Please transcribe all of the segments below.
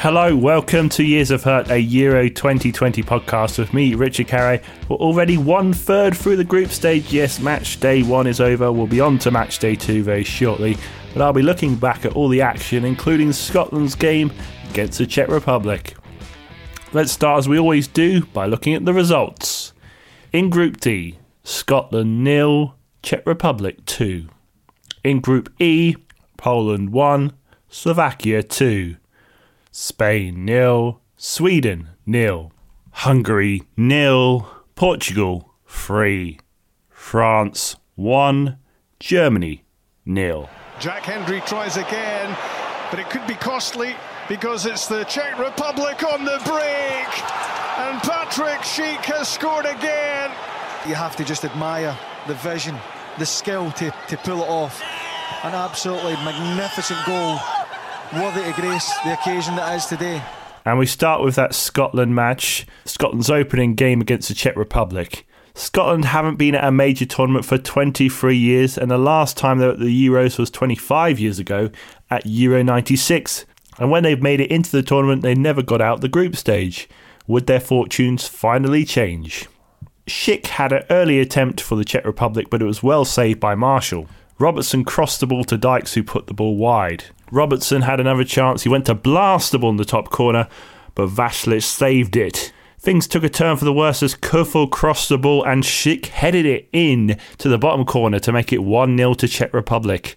Hello, welcome to Years of Hurt, a Euro 2020 podcast with me, Richard Carey. We're already one third through the group stage. Yes, match day one is over. We'll be on to match day two very shortly. But I'll be looking back at all the action, including Scotland's game against the Czech Republic. Let's start as we always do by looking at the results. In Group D, Scotland nil, Czech Republic 2. In Group E, Poland 1, Slovakia 2. Spain nil, Sweden nil, Hungary nil, Portugal three, France one, Germany nil. Jack Hendry tries again, but it could be costly because it's the Czech Republic on the break, and Patrick Schick has scored again. You have to just admire the vision, the skill to, to pull it off. An absolutely magnificent goal worthy to grace the occasion that is today. And we start with that Scotland match, Scotland's opening game against the Czech Republic. Scotland haven't been at a major tournament for 23 years, and the last time they were at the Euros was 25 years ago at Euro 96. And when they've made it into the tournament, they never got out the group stage. Would their fortunes finally change? Schick had an early attempt for the Czech Republic, but it was well saved by Marshall. Robertson crossed the ball to Dykes, who put the ball wide. Robertson had another chance. He went to blast the ball in the top corner, but Vaclik saved it. Things took a turn for the worse as Coufal crossed the ball and Schick headed it in to the bottom corner to make it 1 0 to Czech Republic.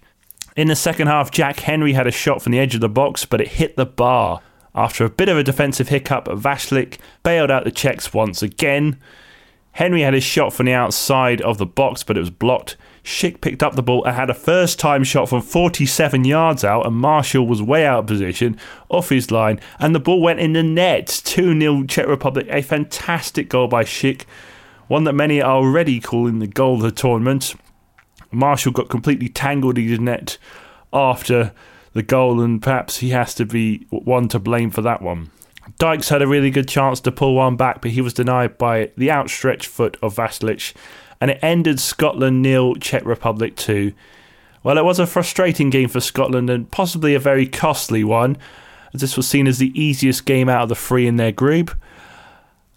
In the second half, Jack Hendry had a shot from the edge of the box, but it hit the bar. After a bit of a defensive hiccup, Vaclik bailed out the Czechs once again. Hendry had his shot from the outside of the box, but it was blocked. Schick picked up the ball and had a first time shot from 47 yards out, and Marshall was way out of position off his line, and the ball went in the net. 2 0 Czech Republic. A fantastic goal by Schick, one that many are already calling the goal of the tournament. Marshall got completely tangled in his net after the goal, and perhaps he has to be one to blame for that one. Dykes had a really good chance to pull one back, but he was denied by the outstretched foot of Vaclik and it ended Scotland nil, Czech Republic 2. Well, it was a frustrating game for Scotland and possibly a very costly one, as this was seen as the easiest game out of the three in their group.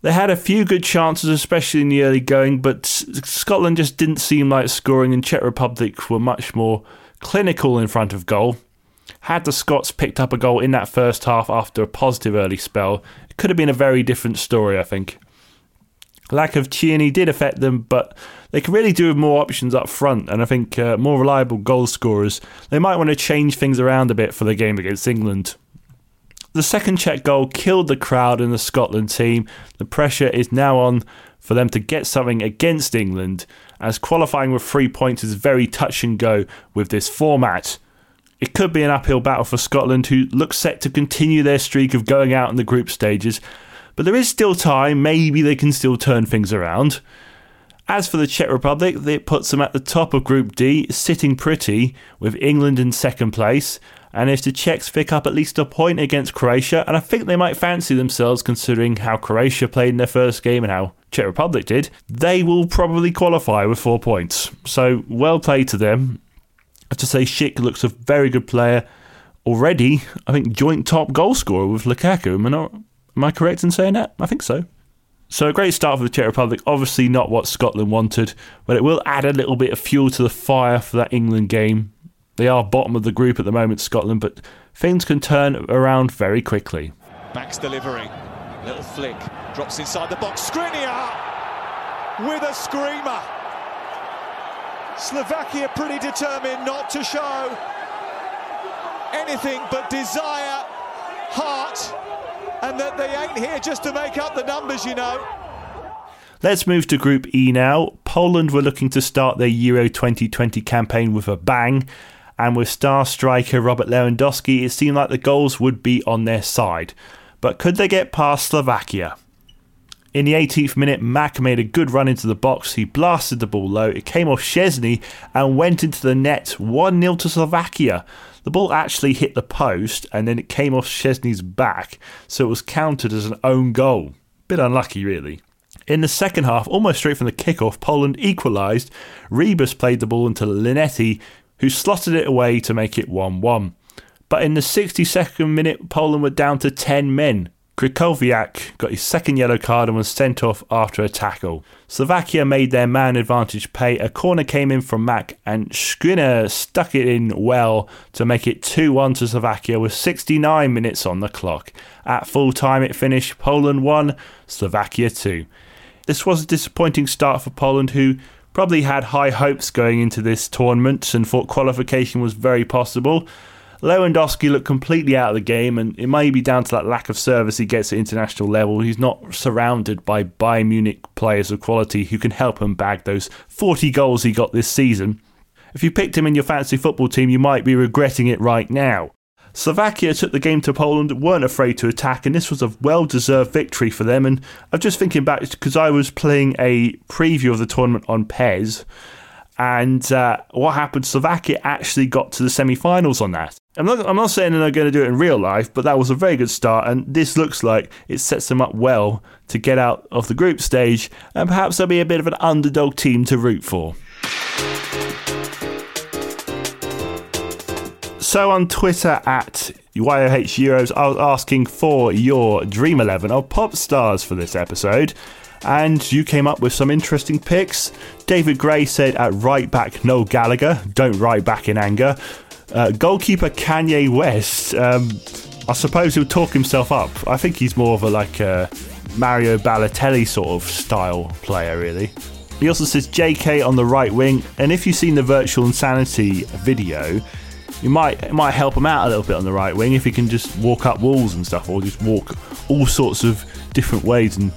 They had a few good chances, especially in the early going, but Scotland just didn't seem like scoring, and Czech Republic were much more clinical in front of goal. Had the Scots picked up a goal in that first half after a positive early spell, it could have been a very different story, I think. Lack of Tierney did affect them, but they could really do with more options up front, and I think uh, more reliable goal scorers. They might want to change things around a bit for the game against England. The second Czech goal killed the crowd in the Scotland team. The pressure is now on for them to get something against England, as qualifying with three points is very touch and go with this format. It could be an uphill battle for Scotland, who look set to continue their streak of going out in the group stages but there is still time. Maybe they can still turn things around. As for the Czech Republic, it puts them at the top of Group D, sitting pretty, with England in second place. And if the Czechs pick up at least a point against Croatia, and I think they might fancy themselves considering how Croatia played in their first game and how Czech Republic did, they will probably qualify with four points. So well played to them. To say, Schick looks a very good player. Already, I think joint top goal scorer with Lukaku. Am I not Am I correct in saying that? I think so. So a great start for the Czech Republic. Obviously not what Scotland wanted, but it will add a little bit of fuel to the fire for that England game. They are bottom of the group at the moment, Scotland, but things can turn around very quickly. Mak's delivery, little flick, drops inside the box. Skriniar with a screamer. Slovakia pretty determined not to show anything but desire, heart, and that they ain't here just to make up the numbers, you know. Let's move to Group E now. Poland were looking to start their Euro 2020 campaign with a bang, and with star striker Robert Lewandowski, it seemed like the goals would be on their side. But could they get past Slovakia? In the 18th minute, Mak made a good run into the box. He blasted the ball low. It came off Szczęsny and went into the net 1 0 to Slovakia. The ball actually hit the post and then it came off Szczęsny's back, so it was counted as an own goal. Bit unlucky, really. In the second half, almost straight from the kickoff, Poland equalised. Rybus played the ball into Linetty, who slotted it away to make it 1 1. But in the 62nd minute, Poland were down to 10 men. Krychowiak got his second yellow card and was sent off after a tackle. Slovakia made their man advantage pay. A corner came in from Mak and Skriniar stuck it in well to make it 2 1 to Slovakia with 69 minutes on the clock. At full time, it finished Poland 1, Slovakia 2. This was a disappointing start for Poland, who probably had high hopes going into this tournament and thought qualification was very possible. Lewandowski looked completely out of the game, and it may be down to that lack of service he gets at international level. He's not surrounded by Bayern Munich players of quality who can help him bag those 40 goals he got this season. If you picked him in your fantasy football team, you might be regretting it right now. Slovakia took the game to Poland, weren't afraid to attack, and this was a well deserved victory for them. And I'm just thinking back because I was playing a preview of the tournament on PES, and uh, what happened? Slovakia actually got to the semi finals on that. I'm not, I'm not saying they're going to do it in real life, but that was a very good start, and this looks like it sets them up well to get out of the group stage, and perhaps they'll be a bit of an underdog team to root for. So on Twitter at YOH Euros, I was asking for your Dream 11 of pop stars for this episode, and you came up with some interesting picks. David Gray said at right back, Noel Gallagher, don't write back in anger. Uh, goalkeeper Kanye West. Um, I suppose he'll talk himself up. I think he's more of a like a Mario Balotelli sort of style player, really. He also says JK on the right wing, and if you've seen the Virtual Insanity video, you might it might help him out a little bit on the right wing if he can just walk up walls and stuff, or just walk all sorts of different ways and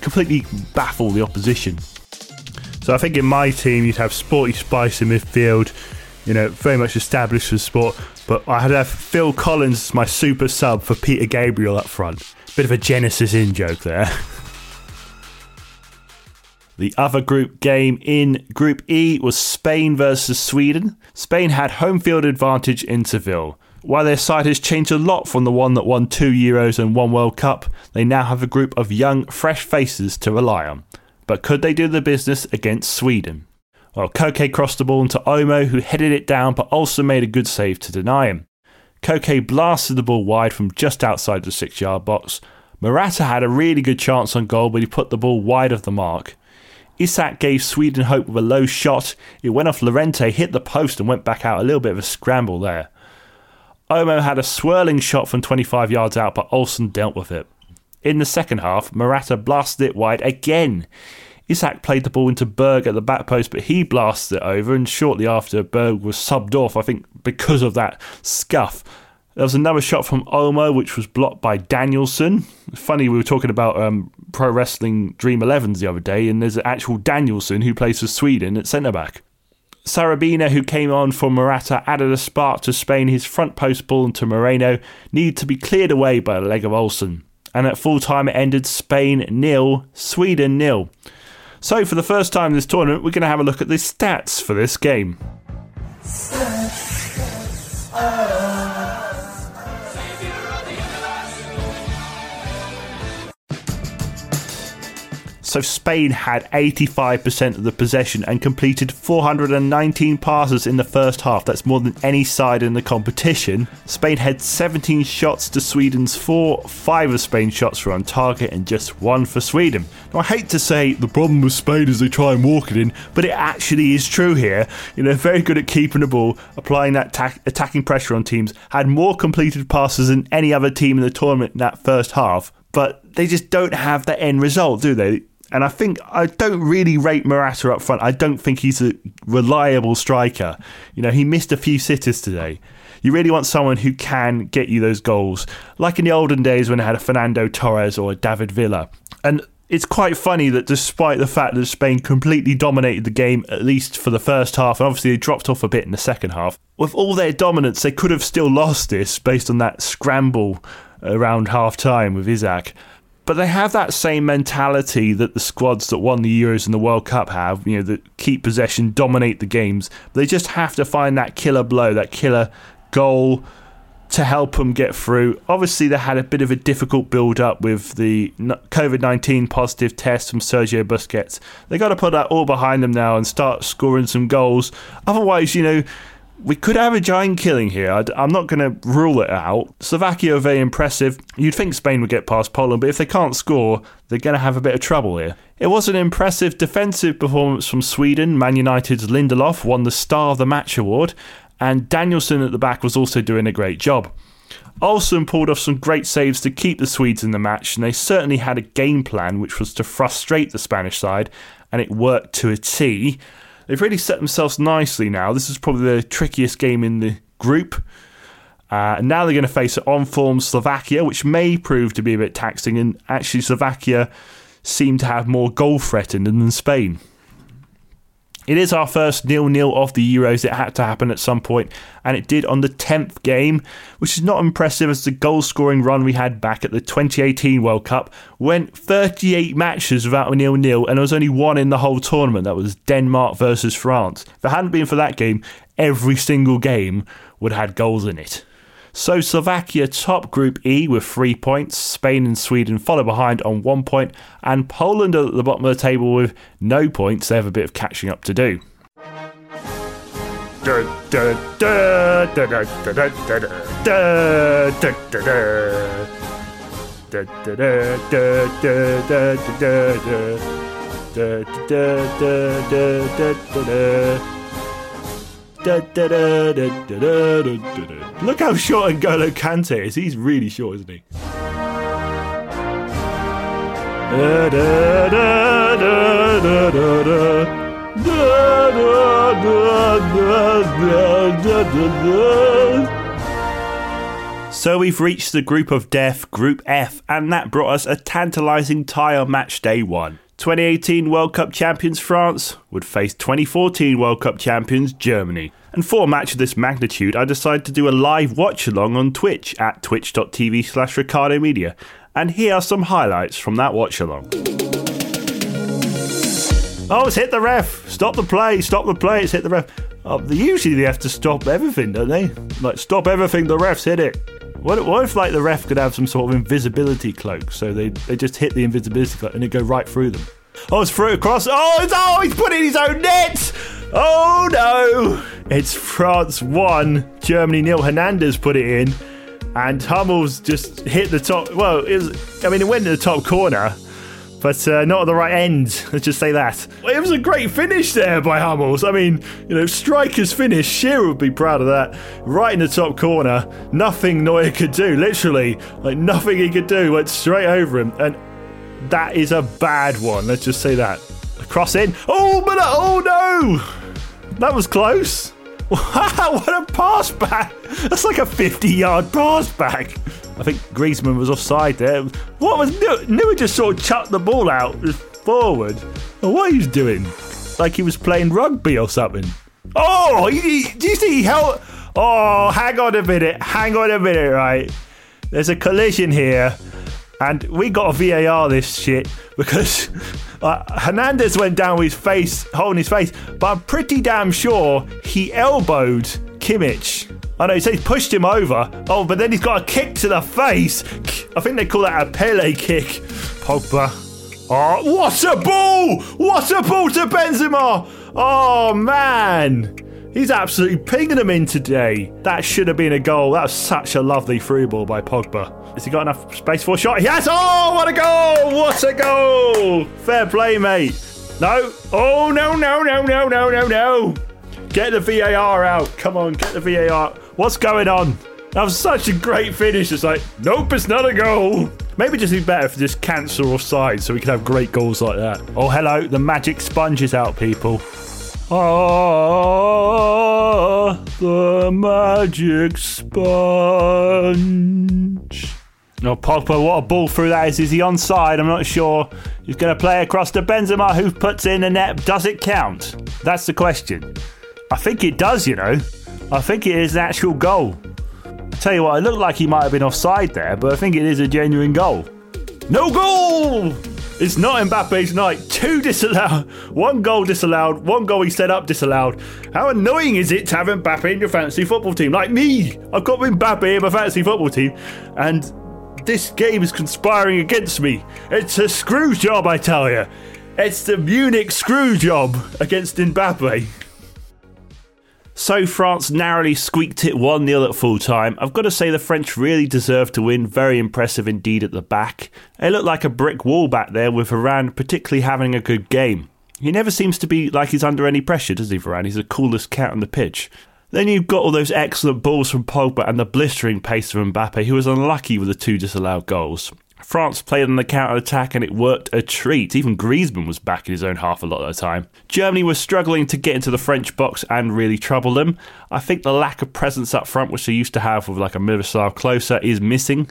completely baffle the opposition. So I think in my team you'd have Sporty Spice in midfield, you know, very much established for sport. But I had have Phil Collins as my super sub for Peter Gabriel up front. Bit of a Genesis in joke there. The other group game in Group E was Spain versus Sweden. Spain had home field advantage in Seville. While their side has changed a lot from the one that won two Euros and one World Cup, they now have a group of young, fresh faces to rely on. But could they do the business against Sweden? Well, Koke crossed the ball into Olmo, who headed it down but also made a good save to deny him. Koke blasted the ball wide from just outside the six yard box. Morata had a really good chance on goal, but he put the ball wide of the mark. Isak gave Sweden hope with a low shot. It went off Llorente, hit the post, and went back out. A little bit of a scramble there. Olmo had a swirling shot from 25 yards out, but Olsen dealt with it. In the second half, Morata blasted it wide again. Isak played the ball into Berg at the back post, but he blasted it over, and shortly after, Berg was subbed off, I think because of that scuff. There was another shot from Olmo, which was blocked by Danielson. Funny, we were talking about um, pro wrestling Dream 11s the other day, and there's an actual Danielson who plays for Sweden at centre back. Sarabia, who came on for Morata, added a spark to Spain. His front post ball into Moreno needed to be cleared away by a leg of Olsen. And at full time, it ended Spain nil, Sweden nil. So, for the first time in this tournament, we're going to have a look at the stats for this game. So Spain had 85% of the possession and completed 419 passes in the first half. That's more than any side in the competition. Spain had 17 shots to Sweden's 4. 5 of Spain's shots were on target and just 1 for Sweden. Now I hate to say the problem with Spain is they try and walk it in, but it actually is true here. You know, very good at keeping the ball, applying that ta- attacking pressure on teams, had more completed passes than any other team in the tournament in that first half. But they just don't have the end result, do they? And I think I don't really rate Morata up front. I don't think he's a reliable striker. You know, he missed a few sitters today. You really want someone who can get you those goals, like in the olden days when they had a Fernando Torres or a David Villa. And it's quite funny that despite the fact that Spain completely dominated the game, at least for the first half, and obviously they dropped off a bit in the second half, with all their dominance, they could have still lost this based on that scramble around half time with Isak but they have that same mentality that the squads that won the Euros and the World Cup have, you know, that keep possession, dominate the games. They just have to find that killer blow, that killer goal to help them get through. Obviously, they had a bit of a difficult build up with the COVID 19 positive test from Sergio Busquets. They got to put that all behind them now and start scoring some goals. Otherwise, you know, we could have a giant killing here. i am not going to rule it out. Slovakia are very impressive. You'd think Spain would get past Poland, but if they can't score, they're going to have a bit of trouble here. It was an impressive defensive performance from Sweden. Man United's Lindelof won the Star of the Match award, and Danielson at the back was also doing a great job. Olsen pulled off some great saves to keep the Swedes in the match, and they certainly had a game plan which was to frustrate the Spanish side, and it worked to a T. They've really set themselves nicely now. This is probably the trickiest game in the group. Uh, and now they're going to face an on form Slovakia, which may prove to be a bit taxing. And actually, Slovakia seem to have more goal threat in them than Spain. It is our first nil-nil of the Euros. It had to happen at some point, and it did on the 10th game, which is not impressive as the goal-scoring run we had back at the 2018 World Cup went 38 matches without a nil-nil, and there was only one in the whole tournament. That was Denmark versus France. If it hadn't been for that game, every single game would have had goals in it. So Slovakia top Group E with three points. Spain and Sweden follow behind on one point, and Poland are at the bottom of the table with no points. They have a bit of catching up to do. Look how short N'Golo Kante is. He's really short, isn't he? So we've reached the group of death, Group F, and that brought us a tantalising tie on match day one. 2018 World Cup champions France would face 2014 World Cup champions Germany. And for a match of this magnitude, I decided to do a live watch along on Twitch at twitch.tv slash Ricardo Media. And here are some highlights from that watch along. Oh, it's hit the ref! Stop the play! Stop the play! It's hit the ref. Oh, usually they have to stop everything, don't they? Like, stop everything, the ref's hit it. What, what if like the ref could have some sort of invisibility cloak, so they they just hit the invisibility cloak and it go right through them? Oh, it's through across. Oh, it's, oh, he's put in his own net. Oh no! It's France one, Germany nil. Hernandez put it in, and Hummels just hit the top. Well, it was. I mean, it went to the top corner but uh, not at the right end. Let's just say that. It was a great finish there by Hummels. I mean, you know, striker's finish. Shearer would be proud of that. Right in the top corner. Nothing Neuer could do. Literally, like nothing he could do went straight over him, and that is a bad one. Let's just say that. A cross in. Oh, but oh no, that was close. Wow, what a pass back! That's like a 50 yard pass back. I think Griezmann was offside there. What was Neuer just sort of chucked the ball out forward? What he was doing? Like he was playing rugby or something. Oh, he, he, do you see he held? Oh, hang on a minute, hang on a minute, right? There's a collision here, and we got a VAR this shit because uh, Hernandez went down with his face, holding his face, but I'm pretty damn sure he elbowed Kimmich I know, he he pushed him over. Oh, but then he's got a kick to the face. I think they call that a Pele kick. Pogba. Oh, what a ball! What a ball to Benzema! Oh, man. He's absolutely pinging him in today. That should have been a goal. That was such a lovely through ball by Pogba. Has he got enough space for a shot? Yes! Oh, what a goal! What a goal! Fair play, mate. No. Oh, no, no, no, no, no, no, no. Get the VAR out. Come on, get the VAR. What's going on? That was such a great finish. It's like, nope, it's not a goal. Maybe just be better if just cancel offside so we could have great goals like that. Oh, hello. The magic sponge is out, people. Oh, the magic sponge. Oh, Pogba, what a ball through that is. Is he onside? I'm not sure. He's going to play across to Benzema, who puts in the net. Does it count? That's the question. I think it does, you know. I think it is an actual goal. Tell you what, it looked like he might have been offside there, but I think it is a genuine goal. No goal! It's not Mbappe's night. Two disallowed, one goal disallowed, one goal he set up disallowed. How annoying is it to have Mbappe in your fantasy football team? Like me, I've got Mbappe in my fantasy football team, and this game is conspiring against me. It's a screw job, I tell you. It's the Munich screw job against Mbappe. So France narrowly squeaked it 1 0 at full time. I've got to say the French really deserved to win. Very impressive indeed at the back. It looked like a brick wall back there with Varane particularly having a good game. He never seems to be like he's under any pressure, does he, Varane? He's the coolest cat on the pitch. Then you've got all those excellent balls from Pogba and the blistering pace of Mbappe, who was unlucky with the two disallowed goals. France played on the counter attack and it worked a treat. Even Griezmann was back in his own half a lot of the time. Germany was struggling to get into the French box and really trouble them. I think the lack of presence up front, which they used to have with like a Miroslav Klose, is missing.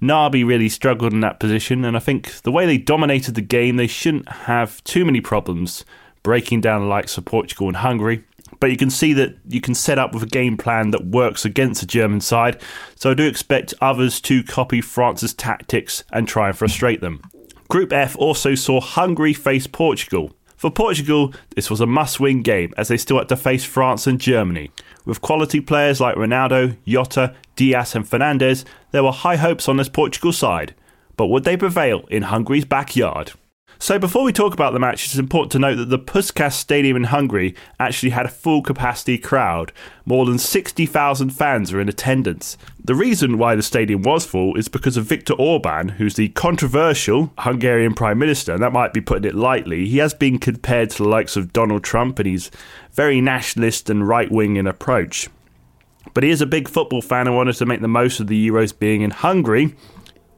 Gnabry really struggled in that position, and I think the way they dominated the game, they shouldn't have too many problems breaking down the likes of Portugal and Hungary but you can see that you can set up with a game plan that works against the German side. So I do expect others to copy France's tactics and try and frustrate them. Group F also saw Hungary face Portugal. For Portugal, this was a must win game as they still had to face France and Germany. With quality players like Ronaldo, Jota, Dias, and Fernandes, there were high hopes on this Portugal side. But would they prevail in Hungary's backyard? So before we talk about the match, it's important to note that the Puskás Stadium in Hungary actually had a full capacity crowd. More than 60,000 fans were in attendance. The reason why the stadium was full is because of Viktor Orban, who's the controversial Hungarian Prime Minister, and that might be putting it lightly. He has been compared to the likes of Donald Trump, and he's very nationalist and right wing in approach. But he is a big football fan and wanted to make the most of the Euros being in Hungary.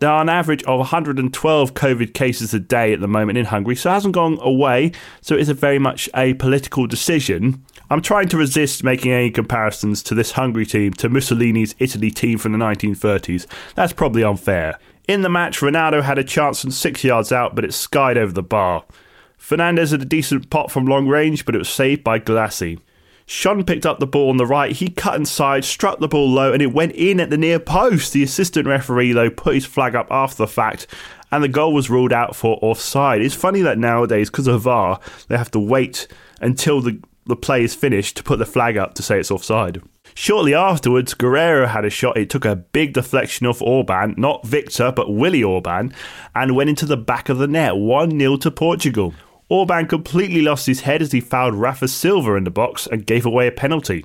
There are an average of 112 COVID cases a day at the moment in Hungary, so it hasn't gone away. So it is a very much a political decision. I'm trying to resist making any comparisons to this Hungary team to Mussolini's Italy team from the 1930s. That's probably unfair. In the match, Ronaldo had a chance from six yards out, but it skied over the bar. Fernandes had a decent pot from long range, but it was saved by Gulácsi. Schön picked up the ball on the right. He cut inside, struck the ball low, and it went in at the near post. The assistant referee, though, put his flag up after the fact, and the goal was ruled out for offside. It's funny that nowadays, because of VAR, they have to wait until the, the play is finished to put the flag up to say it's offside. Shortly afterwards, Guerreiro had a shot. It took a big deflection off Orban, not Victor, but Willi Orban, and went into the back of the net, 1 0 to Portugal. Orban completely lost his head as he fouled Rafa Silva in the box and gave away a penalty.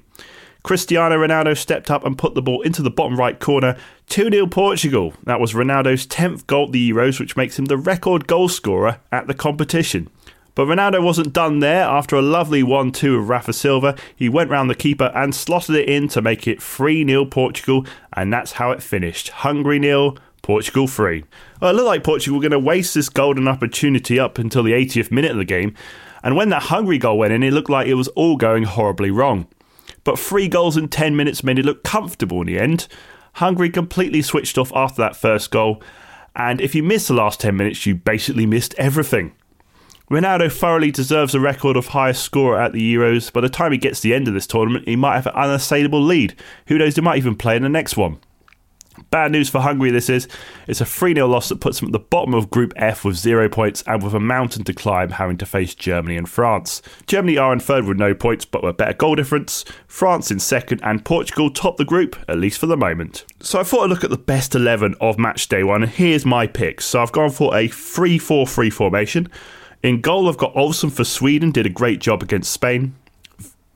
Cristiano Ronaldo stepped up and put the ball into the bottom right corner. 2 0 Portugal. That was Ronaldo's 10th goal at the Euros, which makes him the record goal scorer at the competition. But Ronaldo wasn't done there. After a lovely 1 2 of Rafa Silva, he went round the keeper and slotted it in to make it 3 0 Portugal, and that's how it finished. Hungary nil, Portugal free. Well, it looked like Portugal were going to waste this golden opportunity up until the 80th minute of the game, and when that Hungary goal went in, it looked like it was all going horribly wrong. But three goals in 10 minutes made it look comfortable in the end. Hungary completely switched off after that first goal, and if you miss the last 10 minutes, you basically missed everything. Ronaldo thoroughly deserves a record of highest scorer at the Euros. By the time he gets to the end of this tournament, he might have an unassailable lead. Who knows, he might even play in the next one. Bad news for Hungary, this is. It's a 3 0 loss that puts them at the bottom of Group F with zero points and with a mountain to climb, having to face Germany and France. Germany are in third with no points but with a better goal difference. France in second, and Portugal top the group, at least for the moment. So I thought I'd look at the best 11 of match day one, and here's my picks. So I've gone for a 3 4 3 formation. In goal, I've got Olsen for Sweden, did a great job against Spain.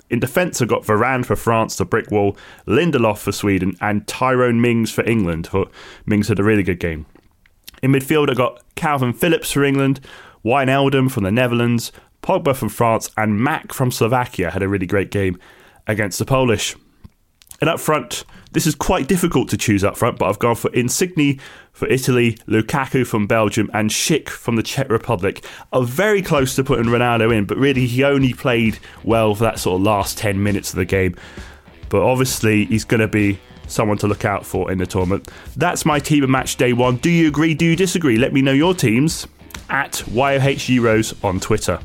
In defence, I've got Varane for France, the brick wall, Lindelof for Sweden, and Tyrone Mings for England. Mings had a really good game. In midfield, I've got Kalvin Phillips for England, Wijnaldum from the Netherlands, Pogba from France, and Mak from Slovakia had a really great game against the Polish. And up front, this is quite difficult to choose up front, but I've gone for Insigne for Italy, Lukaku from Belgium, and Schick from the Czech Republic. Are very close to putting Ronaldo in, but really he only played well for that sort of last 10 minutes of the game. But obviously, he's going to be someone to look out for in the tournament. That's my team of match day one. Do you agree? Do you disagree? Let me know your teams at YOH Euros on Twitter.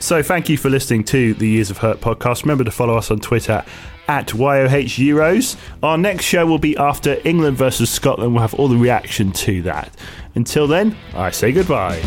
So, thank you for listening to the Years of Hurt podcast. Remember to follow us on Twitter at YOH Euros. Our next show will be after England versus Scotland. We'll have all the reaction to that. Until then, I say goodbye.